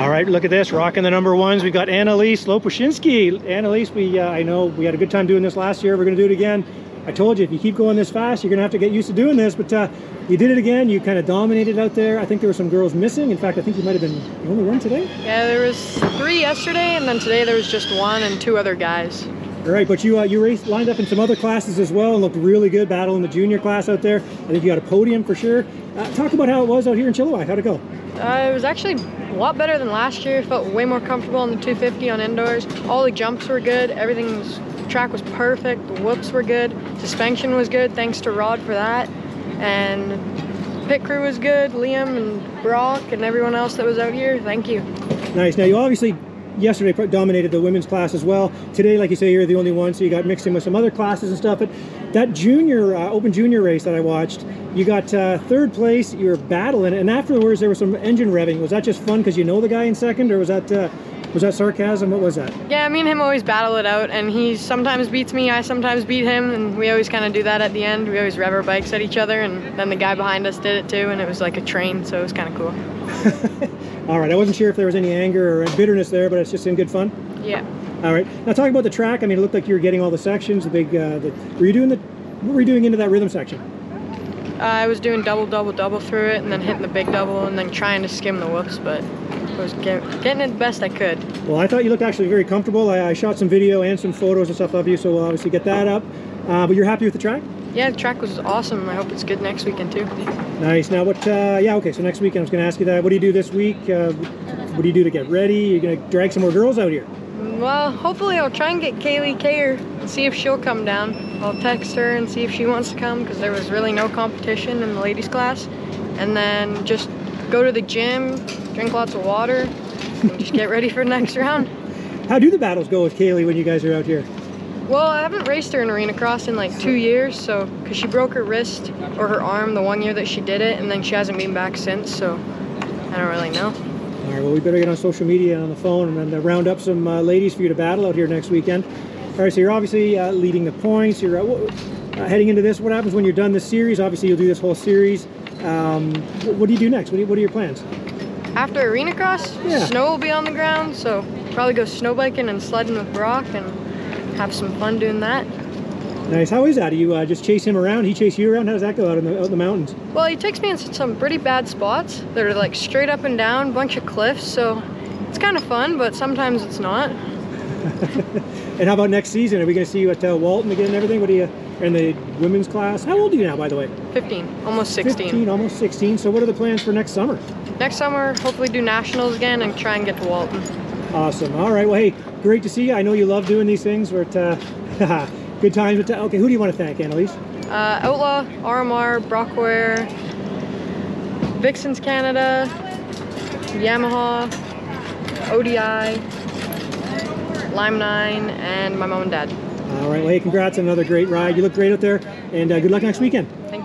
All right, look at this, rocking the number ones. We've got Annalise Lopushinsky. Annalise, we uh, I know we had a good time doing this last year. We're going to do it again. I told you if you keep going this fast, you're going to have to get used to doing this. But uh, you did it again. You kind of dominated out there. I think there were some girls missing. In fact, I think you might have been the only one today. Yeah, there was three yesterday, and then today there was just one and two other guys. All right, but you uh, you raced lined up in some other classes as well and looked really good battling the junior class out there. I think you got a podium for sure. Uh, talk about how it was out here in Chilliwack. How'd it go? Uh, it was actually a lot better than last year. Felt way more comfortable on the 250 on indoors. All the jumps were good. Everything was, track was perfect. The whoops were good. Suspension was good. Thanks to Rod for that. And pit crew was good. Liam and Brock and everyone else that was out here. Thank you. Nice. Now you obviously yesterday dominated the women's class as well. Today, like you say, you're the only one, so you got mixed in with some other classes and stuff. But that junior uh, open junior race that I watched, you got uh, third place. You were battling, and afterwards there was some engine revving. Was that just fun because you know the guy in second, or was that uh, was that sarcasm? What was that? Yeah, me and him always battle it out, and he sometimes beats me, I sometimes beat him, and we always kind of do that at the end. We always rev our bikes at each other, and then the guy behind us did it too, and it was like a train, so it was kind of cool. All right, I wasn't sure if there was any anger or bitterness there, but it's just in good fun. Yeah. All right. Now talking about the track, I mean, it looked like you were getting all the sections. The big, uh, the, were you doing the, what were you doing into that rhythm section? Uh, I was doing double, double, double through it, and then hitting the big double, and then trying to skim the whoops, but I was get, getting it the best I could. Well, I thought you looked actually very comfortable. I, I shot some video and some photos and stuff of you, so we'll obviously get that up. Uh, but you're happy with the track? Yeah, the track was awesome. I hope it's good next weekend too. Nice. Now, what? Uh, yeah, okay. So next weekend, I was going to ask you that. What do you do this week? Uh, what do you do to get ready? You're going to drag some more girls out here. Well, hopefully I'll try and get Kaylee Kayer and see if she'll come down. I'll text her and see if she wants to come because there was really no competition in the ladies class. And then just go to the gym, drink lots of water, and just get ready for the next round. How do the battles go with Kaylee when you guys are out here? Well, I haven't raced her in arena cross in like two years, so because she broke her wrist or her arm the one year that she did it, and then she hasn't been back since. So I don't really know. All right, well, we better get on social media and on the phone and then round up some uh, ladies for you to battle out here next weekend. All right, so you're obviously uh, leading the points. You're uh, heading into this. What happens when you're done this series? Obviously, you'll do this whole series. Um, what do you do next? What, you, what, are your plans? After arena cross, yeah. snow will be on the ground, so probably go snow biking and sledding with Brock and have some fun doing that. Nice. How is that? Do you uh, just chase him around? He chase you around? How does that go out in the, out in the mountains? Well, he takes me in some pretty bad spots that are like straight up and down, bunch of cliffs. So it's kind of fun, but sometimes it's not. and how about next season? Are we going to see you at uh, Walton again and everything? What do you in the women's class? How old are you now, by the way? 15, almost 16. 15, almost 16. So what are the plans for next summer? Next summer, hopefully do nationals again and try and get to Walton. Awesome. All right. Well, hey, great to see you. I know you love doing these things. We're at, uh, good times. But okay, who do you want to thank, Annalise? Uh, Outlaw, RMR, Brockware, Vixens Canada, Yamaha, ODI, Lime 9, and my mom and dad. All right. Well, hey, congrats on another great ride. You look great out there, and uh, good luck next weekend. Thank